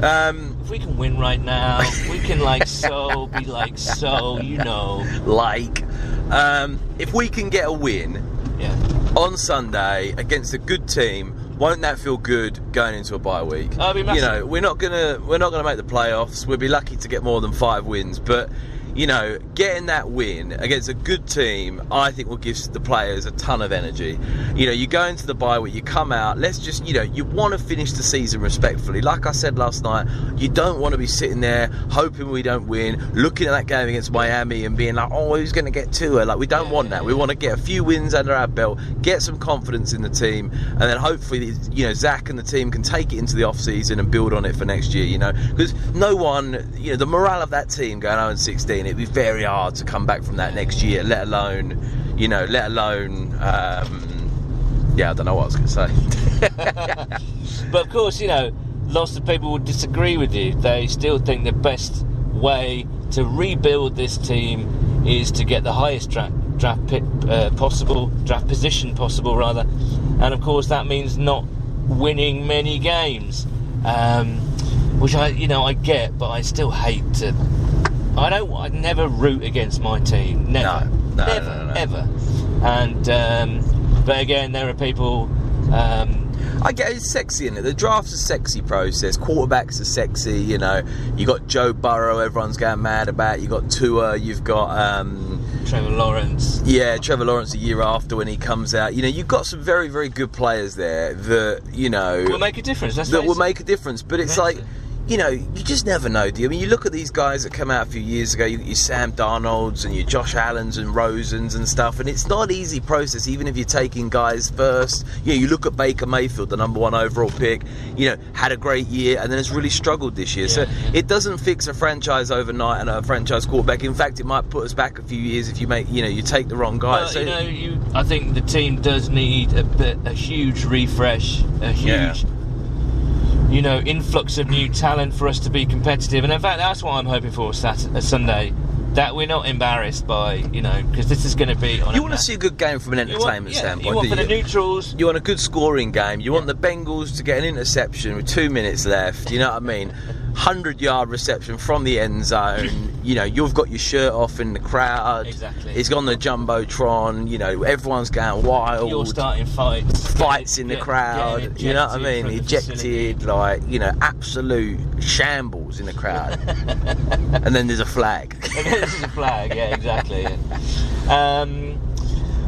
um, if we can win right now, we can like so be like so, you know. like, um, if we can get a win. On Sunday against a good team, won't that feel good going into a bye week? Oh, be you know, we're not gonna we're not gonna make the playoffs. We'll be lucky to get more than five wins, but you know, getting that win against a good team, I think will give the players a ton of energy. You know, you go into the bye week, you come out. Let's just, you know, you want to finish the season respectfully. Like I said last night, you don't want to be sitting there hoping we don't win, looking at that game against Miami and being like, oh, who's going to get Tua? Like, we don't want that. We want to get a few wins under our belt, get some confidence in the team, and then hopefully, you know, Zac and the team can take it into the off season and build on it for next year. You know, because no one, you know, the morale of that team going 0 16, it'd be very hard to come back from that next year. Let alone, you know, let alone. Um, yeah, I don't know what I was going to say. But of course, you know, lots of people would disagree with you. They still think the best way to rebuild this team is to get the highest draft, draft uh, possible, draft position possible, rather. And of course, that means not winning many games, um, which I, you know, I get, but I still hate to. I don't. I never root against my team. Never. No, no, never. no. Ever. And um, but again, there are people. Um, I get it's sexy in it. The draft's a sexy process. Quarterbacks are sexy. You know, you got Joe Burrow. Everyone's going mad about. You got Tua. You've got um, Trevor Lawrence. yeah, Trevor Lawrence a year after when he comes out. You know, you've got some very very good players there that you know will make a difference. Let's that will make a difference. But it's like, it. You know, you just never know. Do you? I mean, you look at these guys that come out a few years ago. You, your Sam Darnolds and your Josh Allen's and Rosens and stuff, and it's not an easy process. Even if you're taking guys first, you know, you look at Baker Mayfield, the number one overall pick. You know, had a great year and then has really struggled this year. so Yeah, yeah. it doesn't fix a franchise overnight and a franchise quarterback. In fact, it might put us back a few years if you make, you know, you take the wrong guy. Well, so you know, you, I think the team does need a bit, a huge refresh, a Yeah. You know, influx of new talent for us to be competitive. And in fact, that's what I'm hoping for Saturday, uh, Sunday. That we're not embarrassed by, you know, because this is going to be. On you a want to see a good game from an You want- entertainment yeah, standpoint. You want for the neutrals. You want a good scoring game. You want the Bengals to get an interception with two minutes left. You know what I mean? Hundred yard reception from the end zone. You know, you've got your shirt off in the crowd. Exactly. It's on the jumbotron. You know, everyone's going wild. You're starting fights. Fights in the Get- crowd. You know what I mean? Ejected, like you know, absolute shambles in the crowd. and then there's a flag. This is a flag, yeah, exactly. yeah. Um,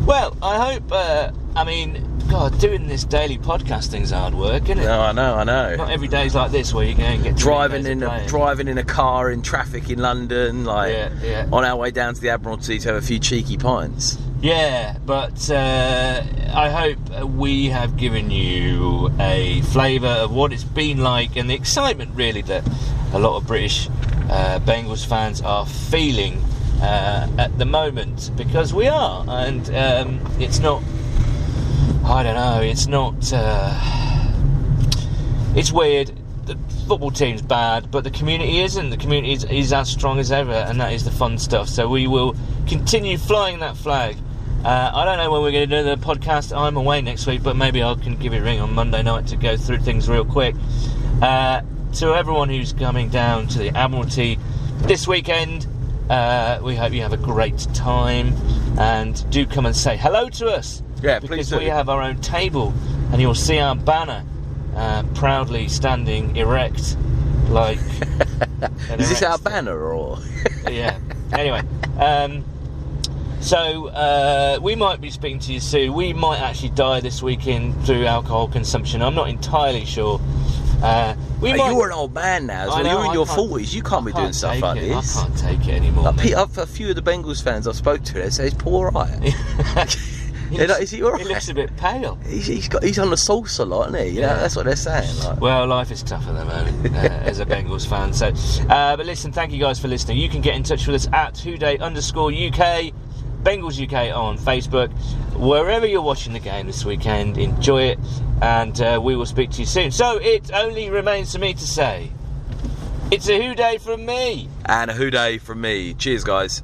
well, I hope. Uh, I mean, God, doing this daily podcasting's hard work, isn't it? No, I know, I know. Not every day's like this where you go and get driving in a driving in a car in traffic in London, like Yeah, yeah. on our way down to the Admiralty to have a few cheeky pints. Yeah, but uh, I hope we have given you a flavour of what it's been like and the excitement, really, that a lot of British uh, Bengals fans are feeling uh, at the moment because we are, and um, it's not. I don't know. It's not. Uh, it's weird. The football team's bad, but the community isn't. The community is, is as strong as ever, and that is the fun stuff. So we will continue flying that flag. Uh, I don't know when we're going to do the podcast. I'm away next week, but maybe I can give you a ring on Monday night to go through things real quick. Uh, to everyone who's coming down to the Admiralty this weekend, uh, we hope you have a great time and do come and say hello to us. Yeah, please because do. we have our own table, and you'll see our banner uh, proudly standing erect, like. Is this our banner or? yeah. Anyway, um, so uh, we might be speaking to you soon. We might actually die this weekend through alcohol consumption. I'm not entirely sure. Uh, we might. you're an old man now, well. know, You're in I your forties. You can't I be doing stuff like it. this. I can't take it anymore. Like. A few of the Bengals fans I've spoke to, they say it's Paul right. He looks- is he all He looks a bit pale. He's, he's got he's on the sauce a lot, isn't he? You know, Yeah. that's what they're saying. Like, Well, life is tough at the moment uh, as a Bengals fan. So, uh, but listen, thank you guys for listening. You can get in touch with us at whoday underscore UK, Bengals UK on Facebook. Wherever you're watching the game this weekend, enjoy it, and uh, we will speak to you soon. So it only remains for me to say, it's a who day from me. and a who day from me. Cheers, guys.